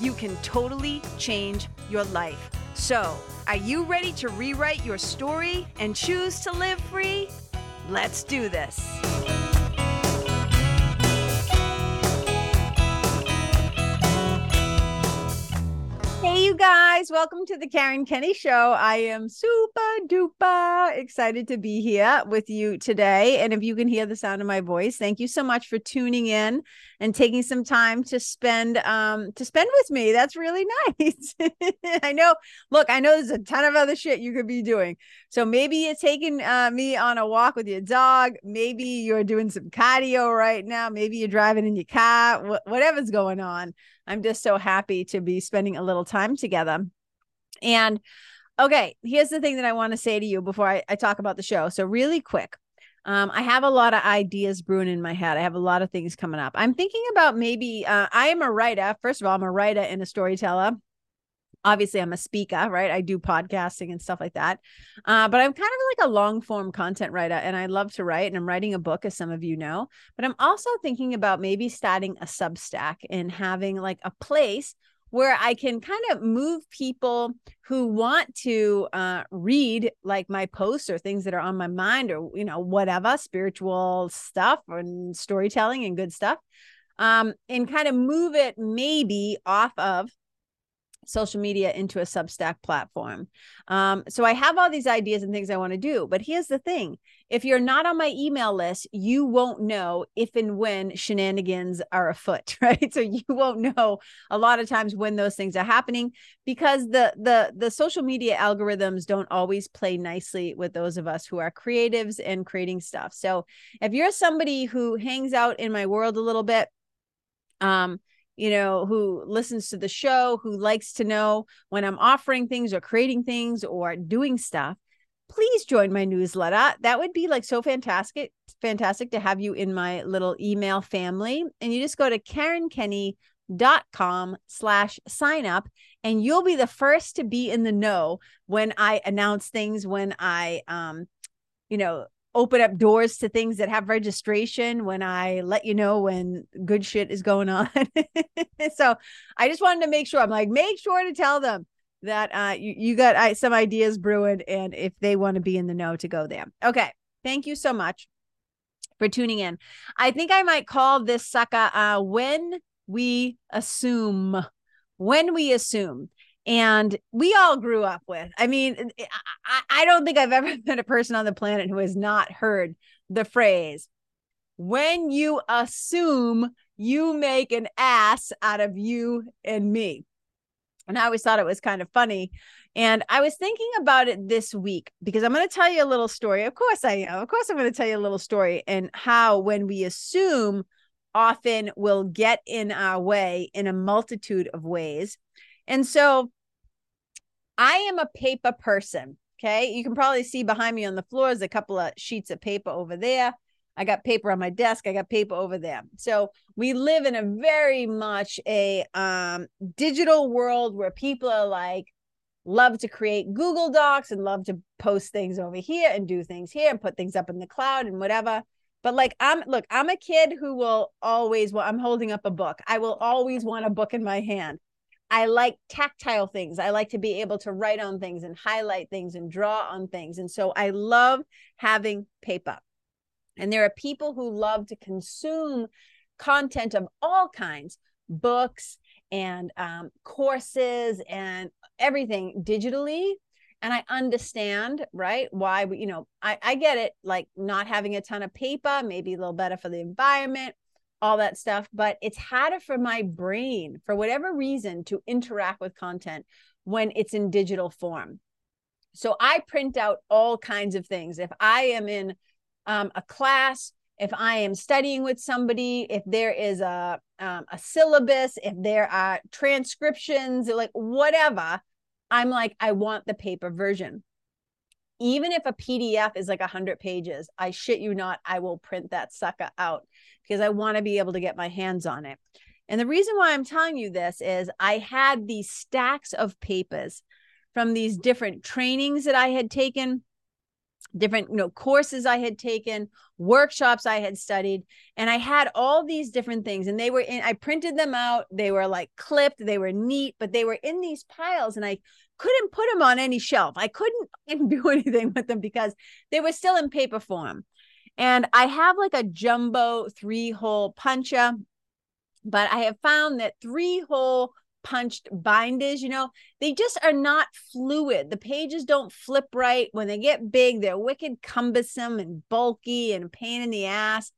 you can totally change your life. So, are you ready to rewrite your story and choose to live free? Let's do this. You guys, welcome to the Karen Kenney Show. I am super duper excited to be here with you today. And if you can hear the sound of my voice, thank you so much for tuning in and taking some time to spend um to spend with me. That's really nice. I know, look, I know there's a ton of other shit you could be doing. So maybe you're taking uh, me on a walk with your dog. Maybe you're doing some cardio right now. Maybe you're driving in your car, wh- whatever's going on. I'm just so happy to be spending a little time together. And okay, here's the thing that I want to say to you before I, I talk about the show. So, really quick, um, I have a lot of ideas brewing in my head. I have a lot of things coming up. I'm thinking about maybe uh, I am a writer. First of all, I'm a writer and a storyteller obviously i'm a speaker right i do podcasting and stuff like that uh, but i'm kind of like a long form content writer and i love to write and i'm writing a book as some of you know but i'm also thinking about maybe starting a substack and having like a place where I can kind of move people who want to uh, read like my posts or things that are on my mind or, you know, whatever spiritual stuff and storytelling and good stuff. Um, and kind of move it maybe off of social media into a Substack platform. Um, so I have all these ideas and things I want to do. But here's the thing if you're not on my email list, you won't know if and when shenanigans are afoot, right? So you won't know a lot of times when those things are happening because the the the social media algorithms don't always play nicely with those of us who are creatives and creating stuff. So if you're somebody who hangs out in my world a little bit, um, you know, who listens to the show, who likes to know when I'm offering things or creating things or doing stuff, please join my newsletter. That would be like so fantastic, fantastic to have you in my little email family. And you just go to karenkenney.com slash sign up and you'll be the first to be in the know when I announce things, when I um, you know, open up doors to things that have registration when I let you know when good shit is going on. so I just wanted to make sure I'm like, make sure to tell them that uh, you, you got uh, some ideas brewing and if they want to be in the know to go there. Okay. Thank you so much for tuning in. I think I might call this sucker uh, when we assume when we assume and we all grew up with. I mean, eh, I, I don't think I've ever met a person on the planet who has not heard the phrase when you assume you make an ass out of you and me. And I always thought it was kind of funny. And I was thinking about it this week because I'm going to tell you a little story. Of course, I am. Of course, I'm going to tell you a little story and how when we assume often will get in our way in a multitude of ways. And so I am a paper person. Okay. You can probably see behind me on the floor is a couple of sheets of paper over there. I got paper on my desk. I got paper over there. So we live in a very much a um, digital world where people are like, love to create Google Docs and love to post things over here and do things here and put things up in the cloud and whatever. But like I'm look, I'm a kid who will always well, I'm holding up a book. I will always want a book in my hand. I like tactile things. I like to be able to write on things and highlight things and draw on things. And so I love having paper. And there are people who love to consume content of all kinds, books and um, courses and everything digitally. And I understand, right? Why, you know, I, I get it, like not having a ton of paper, maybe a little better for the environment all that stuff, but it's harder for my brain, for whatever reason, to interact with content when it's in digital form. So I print out all kinds of things. If I am in um, a class if I am studying with somebody, if there is a um, a syllabus, if there are transcriptions, like whatever, I'm like, I want the paper version. Even if a PDF is like 100 pages, I shit you not, I will print that sucker out because I want to be able to get my hands on it. And the reason why I'm telling you this is I had these stacks of papers from these different trainings that I had taken, different you know courses I had taken, workshops I had studied, and I had all these different things and they were in I printed them out, they were like clipped, they were neat, but they were in these piles and I couldn't put them on any shelf. I couldn't do anything with them because they were still in paper form. And I have like a jumbo three hole puncher, but I have found that three hole punched binders, you know, they just are not fluid. The pages don't flip right. When they get big, they're wicked cumbersome and bulky and a pain in the ass.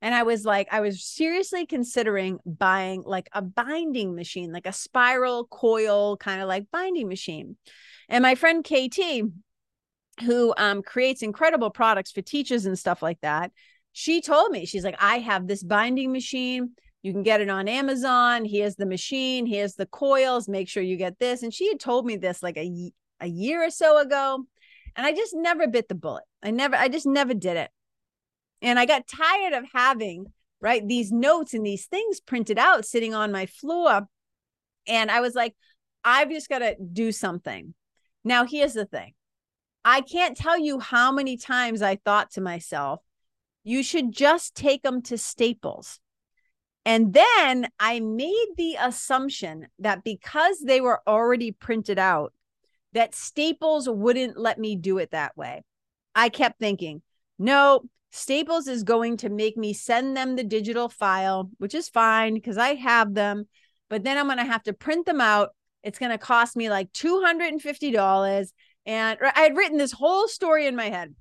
And I was like, I was seriously considering buying like a binding machine, like a spiral coil kind of like binding machine. And my friend KT, who um, creates incredible products for teachers and stuff like that, she told me, she's like, I have this binding machine. You can get it on Amazon. Here's the machine. Here's the coils. Make sure you get this. And she had told me this like a, a year or so ago. And I just never bit the bullet. I never, I just never did it. And I got tired of having, right, these notes and these things printed out sitting on my floor. And I was like, I've just got to do something. Now, here's the thing I can't tell you how many times I thought to myself, you should just take them to Staples. And then I made the assumption that because they were already printed out, that Staples wouldn't let me do it that way. I kept thinking, no, Staples is going to make me send them the digital file, which is fine because I have them. But then I'm going to have to print them out. It's going to cost me like $250. And I had written this whole story in my head.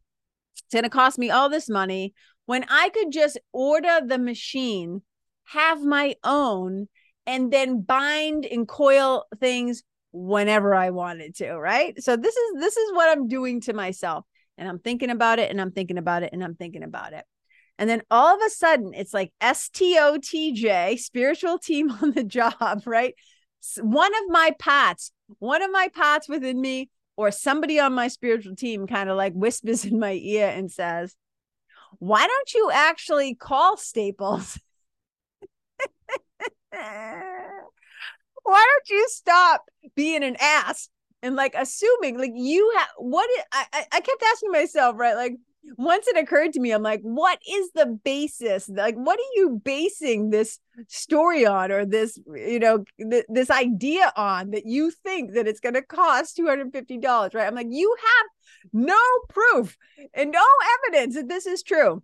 It's going to cost me all this money when I could just order the machine, have my own, and then bind and coil things whenever I wanted to, right? So this is this is what I'm doing to myself and I'm thinking about it and I'm thinking about it and I'm thinking about it. And then all of a sudden, it's like STOTJ, spiritual team on the job, right? One of my pats, one of my pats within me, or somebody on my spiritual team kind of like whispers in my ear and says, Why don't you actually call Staples? Why don't you stop being an ass and like assuming like you have what is, I I kept asking myself right like once it occurred to me I'm like what is the basis? Like what are you basing this story on or this you know th- this idea on that you think that it's going to cost $250 right? I'm like you have no proof and no evidence that this is true.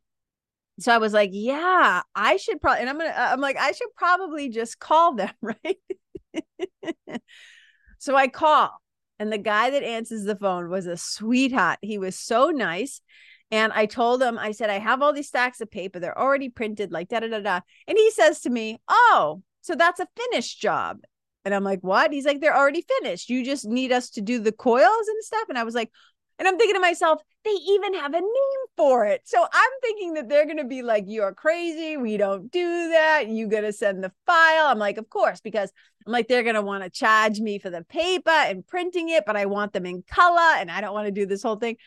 So I was like, yeah, I should probably, and I'm gonna, uh, I'm like, I should probably just call them, right? so I call, and the guy that answers the phone was a sweetheart. He was so nice. And I told him, I said, I have all these stacks of paper. They're already printed, like da da da da. And he says to me, Oh, so that's a finished job. And I'm like, What? He's like, They're already finished. You just need us to do the coils and stuff. And I was like, and I'm thinking to myself, they even have a name for it. So I'm thinking that they're going to be like, you're crazy. We don't do that. You got to send the file. I'm like, of course, because I'm like, they're going to want to charge me for the paper and printing it, but I want them in color and I don't want to do this whole thing.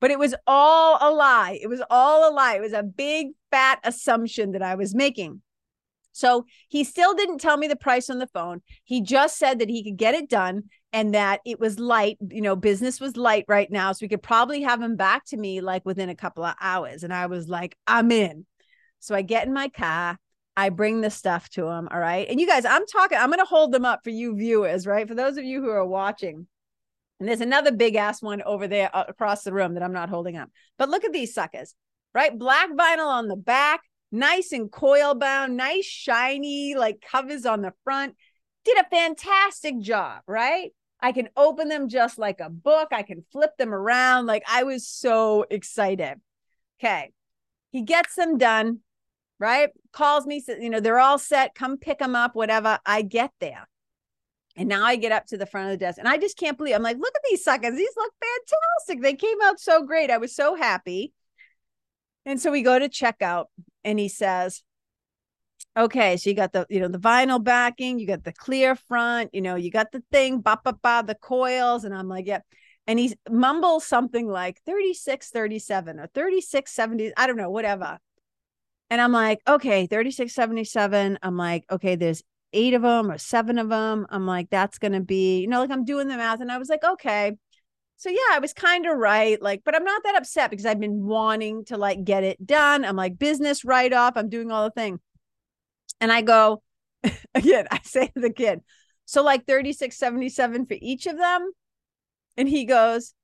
But it was all a lie. It was all a lie. It was a big fat assumption that I was making. So he still didn't tell me the price on the phone. He just said that he could get it done and that it was light, you know, business was light right now. So we could probably have him back to me like within a couple of hours. And I was like, I'm in. So I get in my car. I bring the stuff to him. All right. And you guys, I'm talking, I'm going to hold them up for you viewers, right? For those of you who are watching. And there's another big ass one over there uh, across the room that I'm not holding up. But look at these suckers, right? Black vinyl on the back, nice and coil bound, nice shiny like covers on the front. Did a fantastic job, right? I can open them just like a book. I can flip them around. Like I was so excited. Okay. He gets them done, right? Calls me, says, you know, they're all set. Come pick them up, whatever. I get there. And now I get up to the front of the desk and I just can't believe I'm like, look at these suckers. These look fantastic. They came out so great. I was so happy. And so we go to checkout and he says, okay, so you got the, you know, the vinyl backing, you got the clear front, you know, you got the thing, ba, ba, ba, the coils. And I'm like, yeah. And he mumbles something like 36, 37 or 36, 70, I don't know, whatever. And I'm like, okay, 36, 77. I'm like, okay, there's eight of them or seven of them. I'm like, that's to be, you know, like I'm doing the math. And I was like, okay. So yeah, I was kind of right. Like, but I'm not that upset because I've been wanting to like get it done. I'm like business write off. I'm doing all the thing. And I go, again, I say to the kid, so like 36, 77 for each of them. And he goes,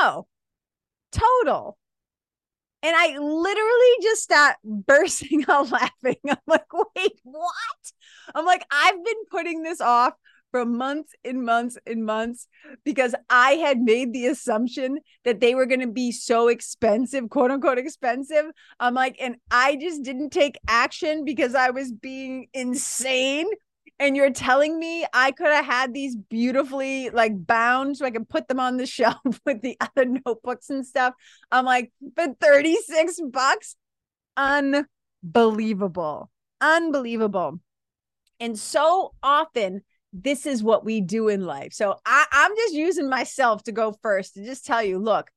no, total. And I literally just start bursting out laughing. I'm like, wait, what? I'm like, I've been putting this off for months and months and months because I had made the assumption that they were going to be so expensive, quote unquote expensive. I'm like, and I just didn't take action because I was being insane and you're telling me I could have had these beautifully like bound so I can put them on the shelf with the other notebooks and stuff. I'm like, for 36 bucks, unbelievable. Unbelievable. And so often, this is what we do in life. So I, I'm just using myself to go first to just tell you look,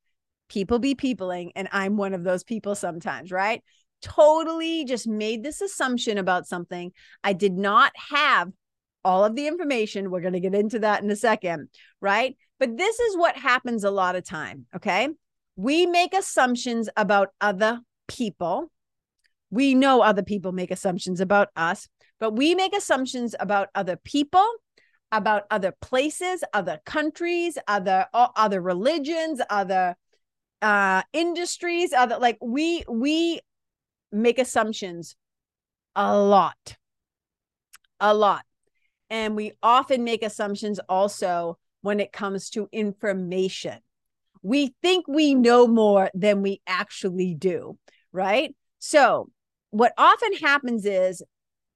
people be peopling, and I'm one of those people sometimes, right? totally just made this assumption about something. I did not have all of the information. We're going to get into that in a second, right? But this is what happens a lot of time, okay? We make assumptions about other people. We know other people make assumptions about us, but we make assumptions about other people, about other places, other countries, other other religions, other uh industries, other like we we make assumptions a lot. A lot. And we often make assumptions also when it comes to information. We think we know more than we actually do, right? So, what often happens is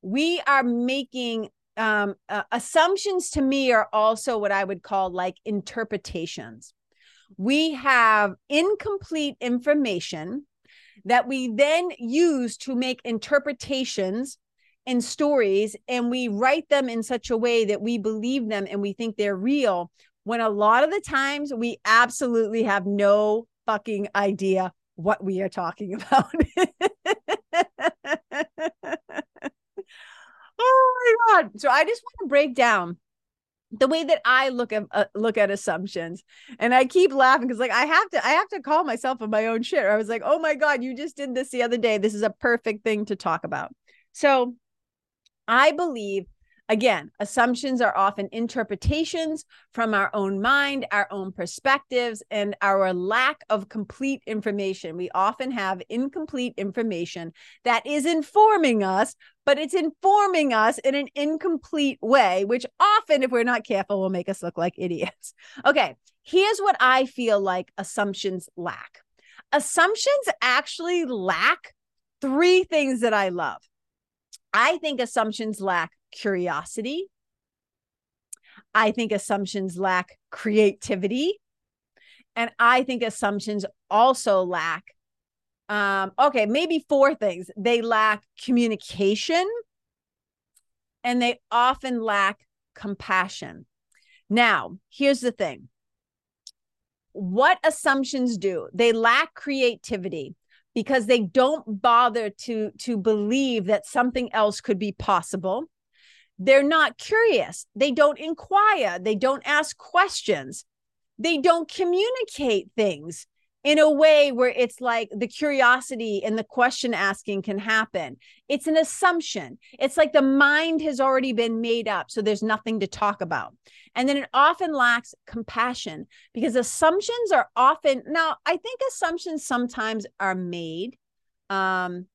we are making um, uh, assumptions to me are also what I would call like interpretations. We have incomplete information that we then use to make interpretations and stories and we write them in such a way that we believe them and we think they're real when a lot of the times we absolutely have no fucking idea what we are talking about. oh my god. So I just want to break down the way that I look at uh, look at assumptions, and I keep laughing because like I have to I have to call myself on my own shit. I was like, oh my god, you just did this the other day. This is a perfect thing to talk about. So, I believe Again, assumptions are often interpretations from our own mind, our own perspectives, and our lack of complete information. We often have incomplete information that is informing us, but it's informing us in an incomplete way, which often, if we're not careful, will make us look like idiots. Okay, here's what I feel like assumptions lack assumptions actually lack three things that I love. I think assumptions lack curiosity. I think assumptions lack creativity. And I think assumptions also lack, um, okay, maybe four things. They lack communication and they often lack compassion. Now, here's the thing what assumptions do they lack creativity because they don't bother to to believe that something else could be possible they're not curious. They don't inquire. They don't ask questions. They don't communicate things in a way where it's like the curiosity and the question asking can happen. It's an assumption. It's like the mind has already been made up. So there's nothing to talk about. And then it often lacks compassion because assumptions are often, now, I think assumptions sometimes are made um,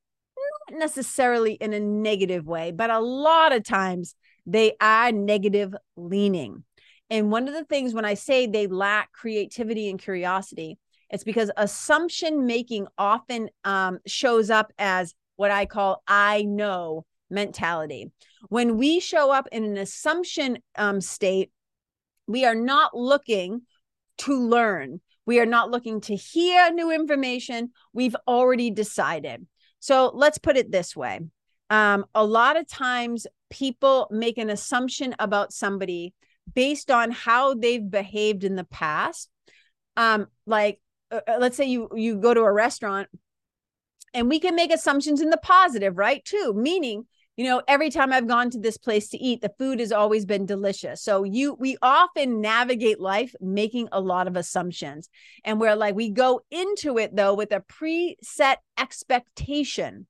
necessarily in a negative way, but a lot of times they are negative leaning. And one of the things when I say they lack creativity and curiosity, it's because assumption making often um, shows up as what I call I know mentality. When we show up in an assumption um, state, we are not looking to learn. We are not looking to hear new information. We've already decided. So let's put it this way. Um, a lot of times people make an assumption about somebody based on how they've behaved in the past. Um, like uh, uh let's say you you go to a restaurant and we can make assumptions in the positive, right? Too, meaning you know every time i've gone to this place to eat the food has always been delicious. So you we often navigate life making a lot of assumptions. And we're like we go into it though with a preset expectation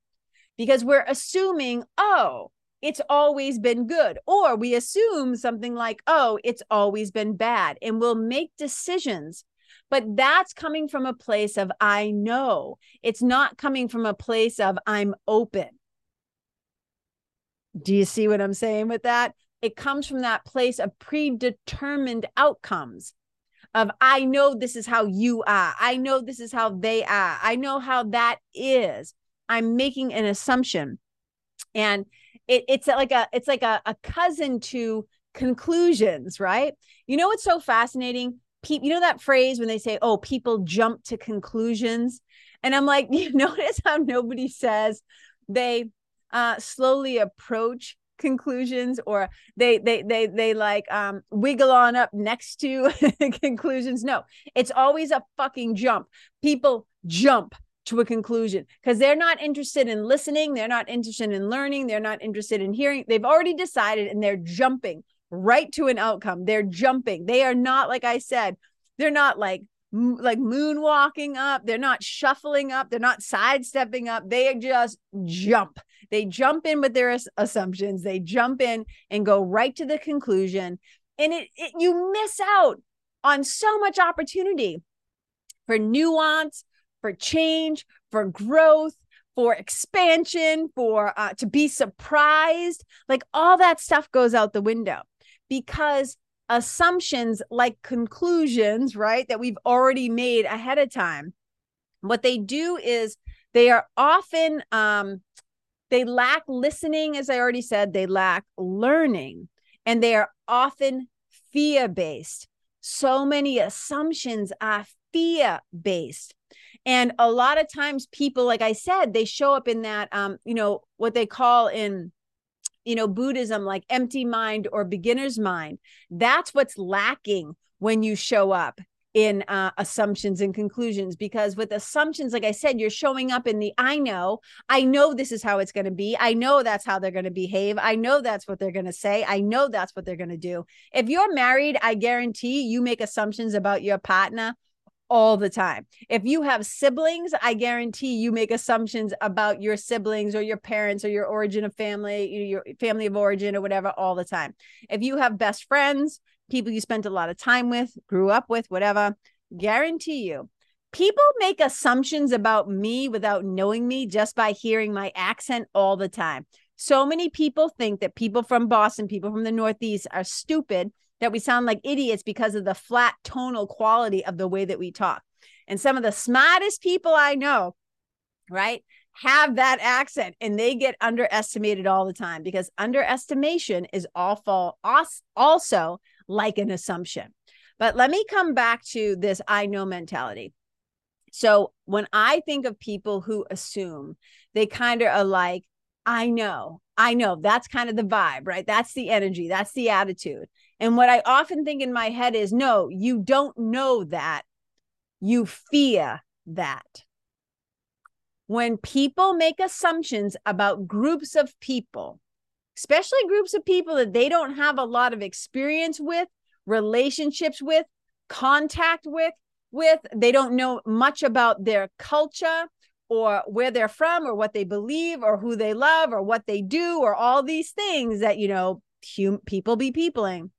because we're assuming oh it's always been good. Or we assume something like oh it's always been bad and we'll make decisions. But that's coming from a place of i know. It's not coming from a place of i'm open do you see what I'm saying with that? It comes from that place of predetermined outcomes of I know this is how you are. I know this is how they are. I know how that is. I'm making an assumption. And it, it's like a it's like a, a cousin to conclusions, right? You know what's so fascinating? People, you know that phrase when they say, "Oh, people jump to conclusions," and I'm like, you notice how nobody says they uh, slowly approach conclusions or they they they they like um wiggle on up next to conclusions. No it's always a fucking jump. People jump to a conclusion because they're not interested in listening they're not interested in learning they're not interested in hearing. They've already decided and they're jumping right to an outcome. They're jumping. They are not like i said they're not like like moonwalking up. They're not shuffling up. They're not sidestepping up. They just jump they jump in with their assumptions, they jump in and go right to the conclusion. And it, it you miss out on so much opportunity for nuance, for change, for growth, for expansion, for uh, to be surprised. Like all that stuff goes out the window because assumptions like conclusions, right, that we've already made ahead of time, what they do is they are often um, they lack listening, as I already said, they lack learning, and they are often fear based. So many assumptions are fear based. And a lot of times, people, like I said, they show up in that, um, you know, what they call in you know buddhism like empty mind or beginner's mind that's what's lacking when you show up in uh, assumptions and conclusions because with assumptions like i said you're showing up in the i know i know this is how it's going to be i know that's how they're going to behave i know that's what they're going to say i know that's what they're going to do if you're married i guarantee you make assumptions about your partner all the time. If you have siblings, I guarantee you make assumptions about your siblings or your parents or your origin of family, your family of origin or whatever all the time. If you have best friends, people you spent a lot of time with, grew up with, whatever, guarantee you. People make assumptions about me without knowing me just by hearing my accent all the time. So many people think that people from Boston, people from the Northeast are stupid, that we sound like idiots because of the flat tonal quality of the way that we talk. And some of the smartest people I know, right, have that accent and they get underestimated all the time because underestimation is awful also like an assumption. But let me come back to this I know mentality. So when I think of people who assume, they kind of are like, I know, I know. That's kind of the vibe, right? That's the energy, that's the attitude. And what I often think in my head is, no, you don't know that. You fear that. When people make assumptions about groups of people, especially groups of people that they don't have a lot of experience with, relationships with, contact with, with, they don't know much about their culture or where they're from or what they believe or who they love or what they do or all these things that you know hum- people be peopling.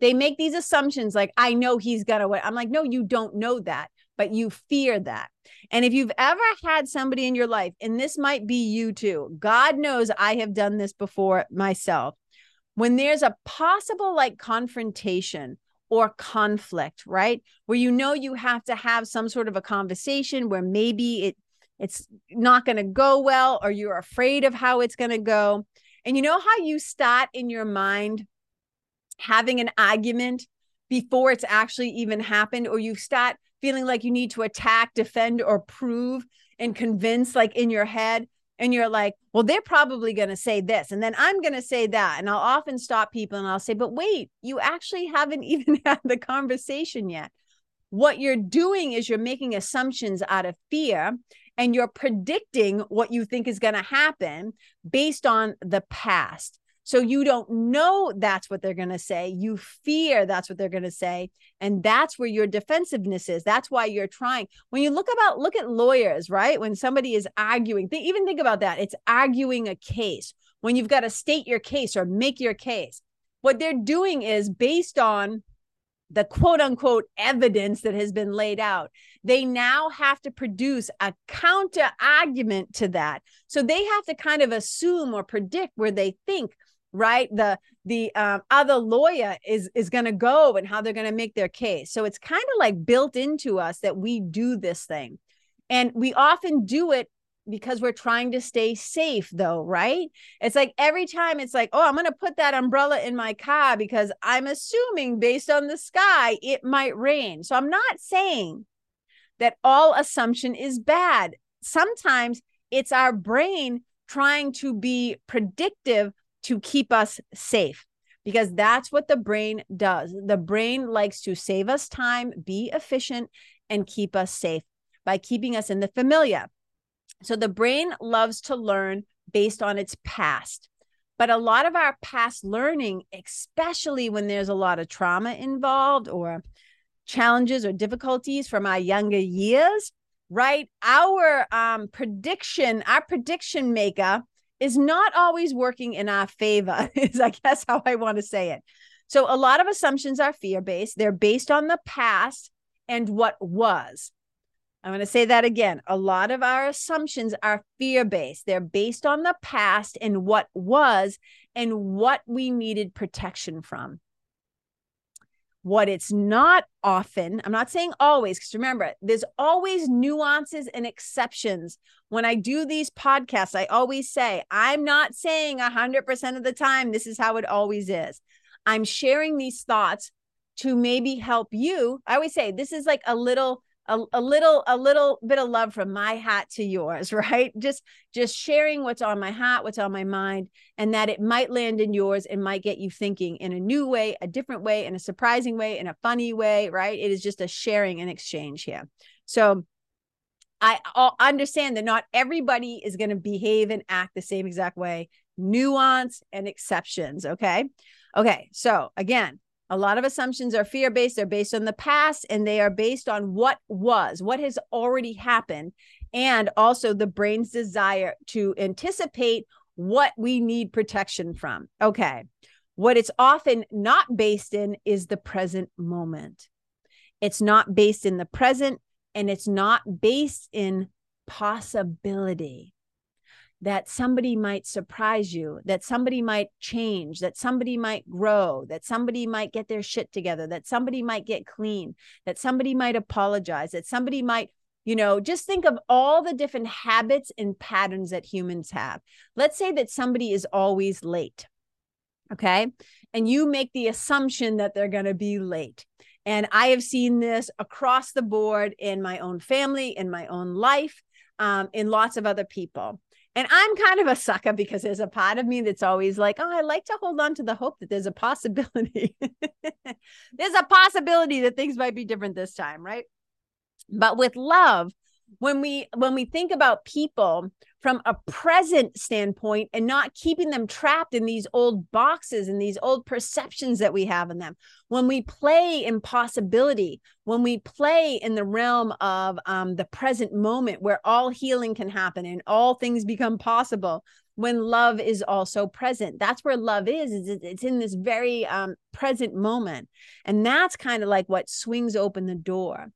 They make these assumptions like i know he's gonna win i'm like no you don't know that but you fear that. And if you've ever had somebody in your life, and this might be you too, God knows I have done this before myself. When there's a possible like confrontation or conflict, right? Where you know you have to have some sort of a conversation where maybe it it's not going to go well or you're afraid of how it's going to go. And you know how you start in your mind having an argument before it's actually even happened, or you start feeling like you need to attack, defend, or prove and convince, like in your head. And you're like, well, they're probably going to say this, and then I'm going to say that. And I'll often stop people and I'll say, but wait, you actually haven't even had the conversation yet. What you're doing is you're making assumptions out of fear and you're predicting what you think is going to happen based on the past. So you don't know that's what they're going to say. You fear that's what they're going to say. And that's where your defensiveness is. That's why you're trying. When you look about, look at lawyers, right? When somebody is arguing, they even think about that. It's arguing a case. When you've got to state your case or make your case, what they're doing is based on the quote unquote evidence that has been laid out. They now have to produce a counter argument to that. So they have to kind of assume or predict where they think right? The the um, other lawyer is is going to go and how they're going to make their case. So it's kind of like built into us that we do this thing. And we often do it because we're trying to stay safe though right? It's like every time it's like oh i'm going to put that umbrella in my car because i'm assuming based on the sky it might rain. So i'm not saying that all assumption is bad. Sometimes it's our brain trying to be predictive to keep us safe because that's what the brain does. The brain likes to save us time, be efficient, and keep us safe by keeping us in the familiar. So the brain loves to learn based on its past. But a lot of our past learning, especially when there's a lot of trauma involved or challenges or difficulties from our younger years, right? Our um, prediction, our prediction maker is not always working in our favor, is I guess how I want to say it. So a lot of assumptions are fear based, they're based on the past and what was. I'm going to say that again. A lot of our assumptions are fear based. They're based on the past and what was and what we needed protection from. What it's not often, I'm not saying always, because remember, there's always nuances and exceptions. When I do these podcasts, I always say, I'm not saying 100% of the time this is how it always is. I'm sharing these thoughts to maybe help you. I always say, this is like a little a, a little a little bit of love from my hat to yours right? Just just sharing what's on my heart what's on my mind and that it might land in yours and might get you thinking in a new way a different way in a surprising way in a funny way right? It is just a sharing and exchange here. So I understand that not everybody is going to behave and act the same exact way. Nuance and exceptions okay? Okay so again a lot of assumptions are fear based, they're based on the past and they are based on what was, what has already happened, and also the brain's desire to anticipate what we need protection from. Okay. What it's often not based in is the present moment. It's not based in the present and it's not based in possibility that somebody might surprise you, that somebody might change, that somebody might grow, that somebody might get their shit together, that somebody might get clean, that somebody might apologize, that somebody might, you know, just think of all the different habits and patterns that humans have. Let's say that somebody is always late. Okay. And you make the assumption that they're going to be late. And I have seen this across the board in my own family, in my own life, um, in lots of other people. And I'm kind of a sucker because there's a part of me that's always like, oh, I like to hold on to the hope that there's a possibility. there's a possibility that things might be different this time, right? But with love, when we when we think about people from a present standpoint and not keeping them trapped in these old boxes and these old perceptions that we have in them. When we play in possibility when we play in the realm of um, the present moment where all healing can happen and all things become possible when love is also present that's where love is, is it's in this very um, present moment. And that's kind of like what swings open the door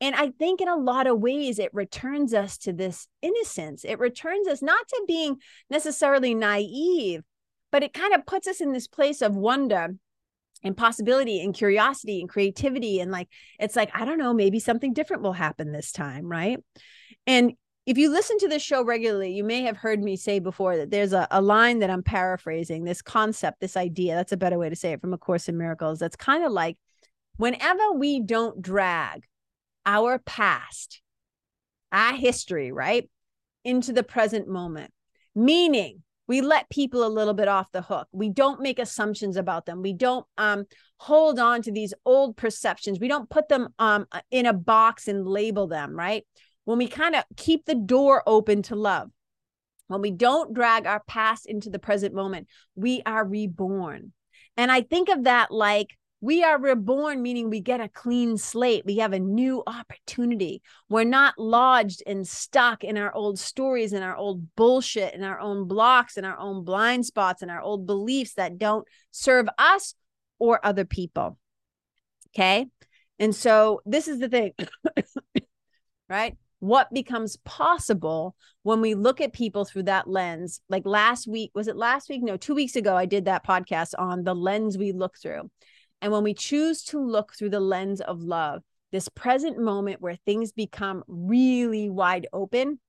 and I think in a lot of ways, it returns us to this innocence. It returns us not to being necessarily naive, but it kind of puts us in this place of wonder and possibility and curiosity and creativity. And like, it's like, I don't know, maybe something different will happen this time. Right. And if you listen to this show regularly, you may have heard me say before that there's a, a line that I'm paraphrasing this concept, this idea. That's a better way to say it from A Course in Miracles. That's kind of like whenever we don't drag our past, our history, right, into the present moment, meaning we let people a little bit off the hook. We don't make assumptions about them. We don't um, hold on to these old perceptions. We don't put them um, in a box and label them, right? When we kind of keep the door open to love, when we don't drag our past into the present moment, we are reborn. And I think of that like we are reborn, meaning we get a clean slate. We have a new opportunity. We're not lodged and stuck in our old stories and our old bullshit and our own blocks and our own blind spots and our old beliefs that don't serve us or other people. Okay. And so this is the thing, right? What becomes possible when we look at people through that lens? Like last week, was it last week? No, two weeks ago, I did that podcast on the lens we look through. And when we choose to look through the lens of love, this present moment where things become really wide open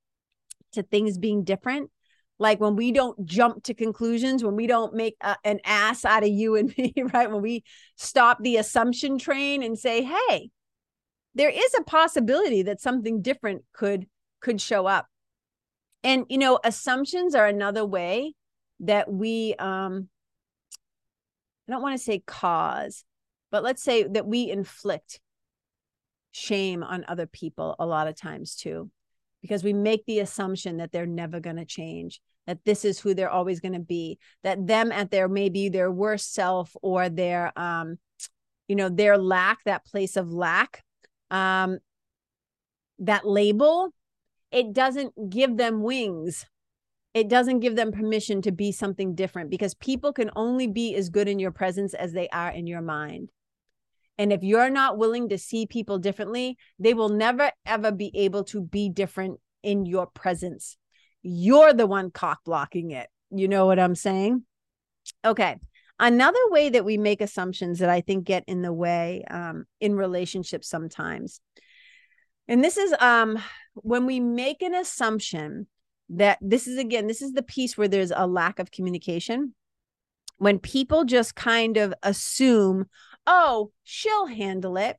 to things being different, like when we don't jump to conclusions, when we don't make a, an ass out of you and me, right? When we stop the assumption train and say, hey, there is a possibility that something different could could show up and you know assumptions are another way that we um I don't want to say cause, but let's say that we inflict shame on other people a lot of times too, because we make the assumption that they're never going to change, that this is who they're always going to be, that them at their maybe their worst self or their, um, you know, their lack, that place of lack, um, that label, it doesn't give them wings it doesn't give them permission to be something different because people can only be as good in your presence as they are in your mind. And if you're not willing to see people differently, they will never, ever be able to be different in your presence. You're the one cock blocking it. You know what I'm saying? Okay. Another way that we make assumptions that I think get in the way um, in relationships sometimes. And this is um, when we make an assumption that this is again this is the piece where there's a lack of communication. When people just kind of assume oh she'll handle it.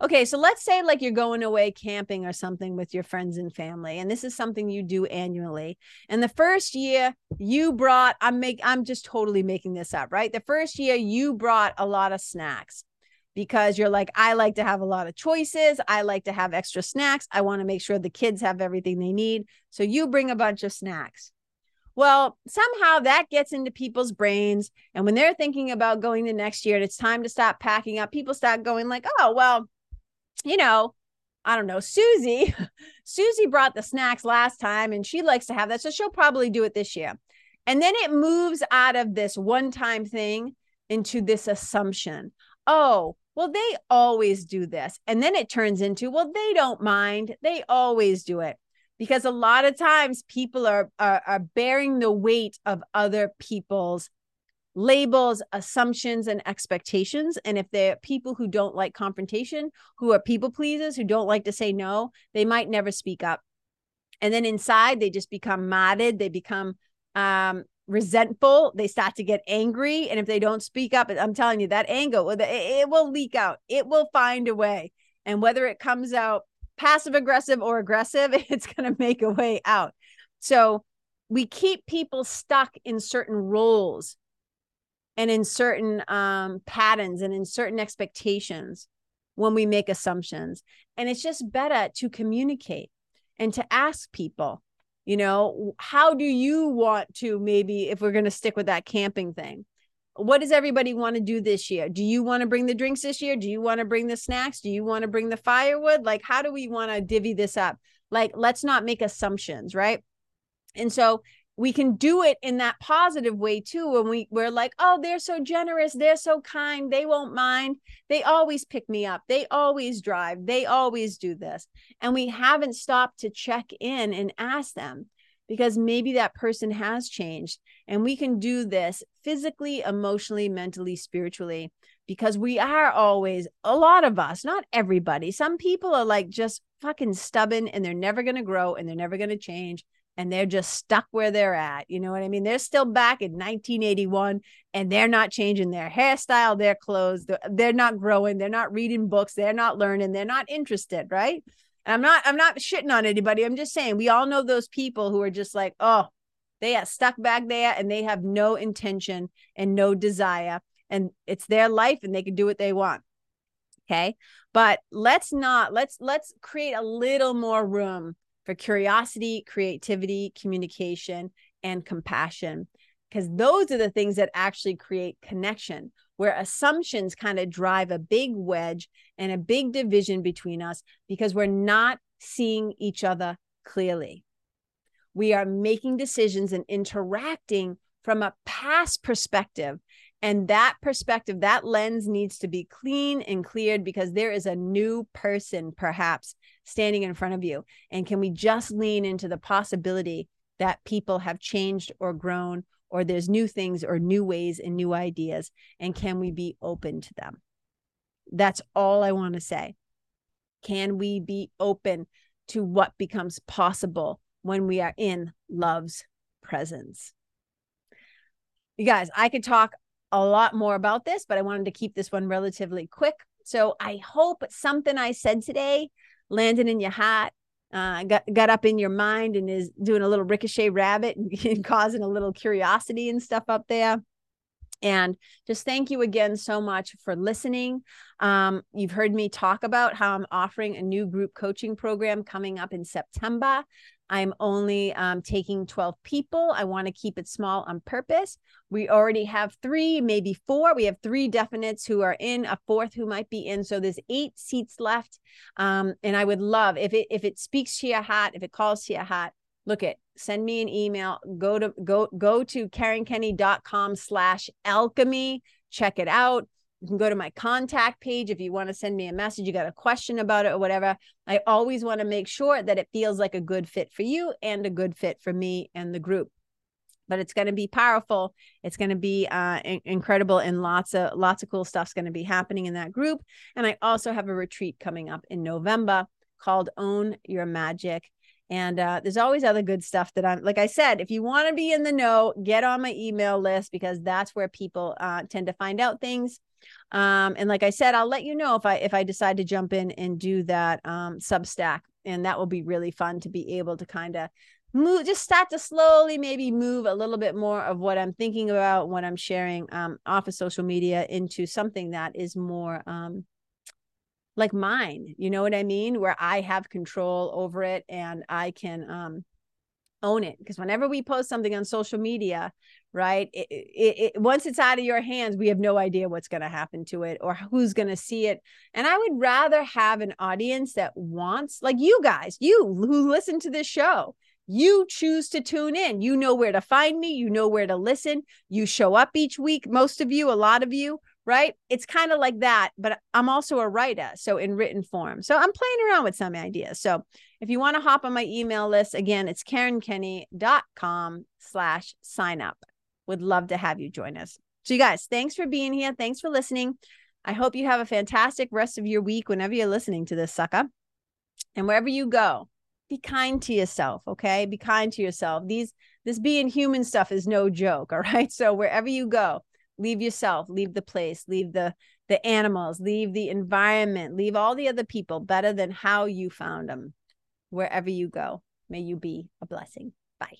Okay so let's say like you're going away camping or something with your friends and family and this is something you do annually and the first year you brought i'm make i'm just totally making this up right? The first year you brought a lot of snacks because you're like, I like to have a lot of choices. I like to have extra snacks. I want to make sure the kids have everything they need. So you bring a bunch of snacks. Well, somehow that gets into people's brains. And when they're thinking about going the next year and it's time to stop packing up, people start going like, oh, well, you know, I don't know, Susie, Susie brought the snacks last time and she likes to have that. So she'll probably do it this year. And then it moves out of this one time thing into this assumption. Oh, well, they always do this. And then it turns into, well, they don't mind. They always do it. Because a lot of times people are, are, are bearing the weight of other people's labels, assumptions, and expectations. And if they're people who don't like confrontation, who are people pleasers, who don't like to say no, they might never speak up. And then inside, they just become modded. They become um, resentful they start to get angry and if they don't speak up i'm telling you that anger it will leak out. It will find a way. And whether it comes out passive aggressive or aggressive it's going to make a way out. So we keep people stuck in certain roles and in certain um, patterns and in certain expectations when we make assumptions. And it's just better to communicate and to ask people you know how do you want to maybe if we're going to stick with that camping thing what does everybody want to do this year? Do you want to bring the drinks this year? Do you want to bring the snacks? Do you want to bring the firewood? Like how do we want to divvy this up? Like let's not make assumptions right? And so we can do it in that positive way too when we we're like oh they're so generous they're so kind they won't mind. They always pick me up they always drive they always do this and we haven't stopped to check in and ask them because maybe that person has changed and we can do this physically emotionally mentally spiritually because we are always a lot of us not everybody some people are like just fucking stubborn and they're never going to grow and they're never going to change and they're just stuck where they're at. You know what I mean? They're still back in 1981 and they're not changing their hairstyle, their clothes, they're not growing, they're not reading books, they're not learning, they're not interested, right? And I'm not I'm not shitting on anybody. I'm just saying we all know those people who are just like, "Oh, they are stuck back there and they have no intention and no desire and it's their life and they can do what they want." Okay? But let's not let's let's create a little more room for curiosity, creativity, communication, and compassion. Because those are the things that actually create connection, where assumptions kind of drive a big wedge and a big division between us because we're not seeing each other clearly. We are making decisions and interacting from a past perspective. And that perspective, that lens needs to be clean and cleared because there is a new person, perhaps, standing in front of you? And can we just lean into the possibility that people have changed or grown, or there's new things or new ways and new ideas? And can we be open to them? That's all I want to say. Can we be open to what becomes possible when we are in love's presence? You guys, I could talk a lot more about this, but I wanted to keep this one relatively quick. So I hope something I said today landed in your hat, uh, got got up in your mind, and is doing a little ricochet rabbit and, and causing a little curiosity and stuff up there. And just thank you again so much for listening. Um, you've heard me talk about how I'm offering a new group coaching program coming up in September. I'm only um, taking 12 people. I want to keep it small on purpose. We already have three, maybe four. We have three definites who are in, a fourth who might be in. So there's eight seats left. Um, and I would love if it if it speaks to your heart, if it calls to your heart, look at send me an email. Go to go go to KarenKenney.com slash alchemy. Check it out. You can go to my contact page if you want to send me a message, you got a question about it or whatever. I always want to make sure that it feels like a good fit for you and a good fit for me and the group. But it's going to be powerful. It's going to be uh, in- incredible, and lots of lots of cool stuff's going to be happening in that group. And I also have a retreat coming up in November called Own Your Magic. And uh, there's always other good stuff that I'm, like I said, if you want to be in the know, get on my email list because that's where people uh, tend to find out things. Um, and like I said, I'll let you know if I if I decide to jump in and do that um, Substack, and that will be really fun to be able to kind of move, just start to slowly maybe move a little bit more of what I'm thinking about, what I'm sharing um, off of social media into something that is more um, like mine. You know what I mean? Where I have control over it and I can um, own it. Because whenever we post something on social media, right, it, it, it, once it's out of your hands, we have no idea what's going to happen to it or who's going to see it. And I would rather have an audience that wants, like you guys, you who listen to this show, you choose to tune in. You know where to find me. You know where to listen. You show up each week. Most of you, a lot of you, right? It's kind of like that, but I'm also a writer, so in written form. So I'm playing around with some ideas. So if you want to hop on my email list, again, it's karenkenney.com slash sign up. Would love to have you join us. So you guys, thanks for being here. Thanks for listening. I hope you have a fantastic rest of your week whenever you're listening to this sucker. And wherever you go, be kind to yourself, okay? Be kind to yourself. These this being human stuff is no joke, all right? So wherever you go, leave yourself leave the place leave the the animals leave the environment leave all the other people better than how you found them wherever you go may you be a blessing. Bye.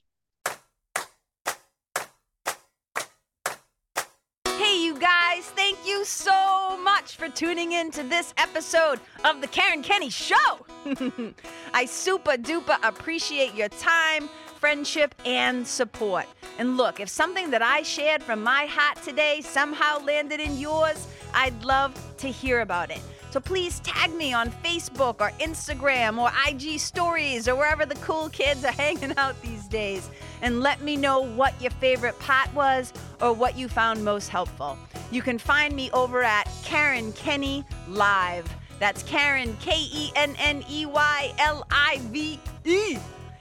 Hey, you guys, thank you so much for tuning in to this episode of The Karen Kenney Show. I super duper appreciate your time friendship, and support. And look, if something that I shared from my heart today somehow landed in yours, I'd love to hear about it. So please tag me on Facebook or Instagram or IG stories or wherever the cool kids are hanging out these days and let me know what your favorite part was or what you found most helpful. You can find me over at Karen Kenney Live. That's Karen, K E N N E Y L I V E.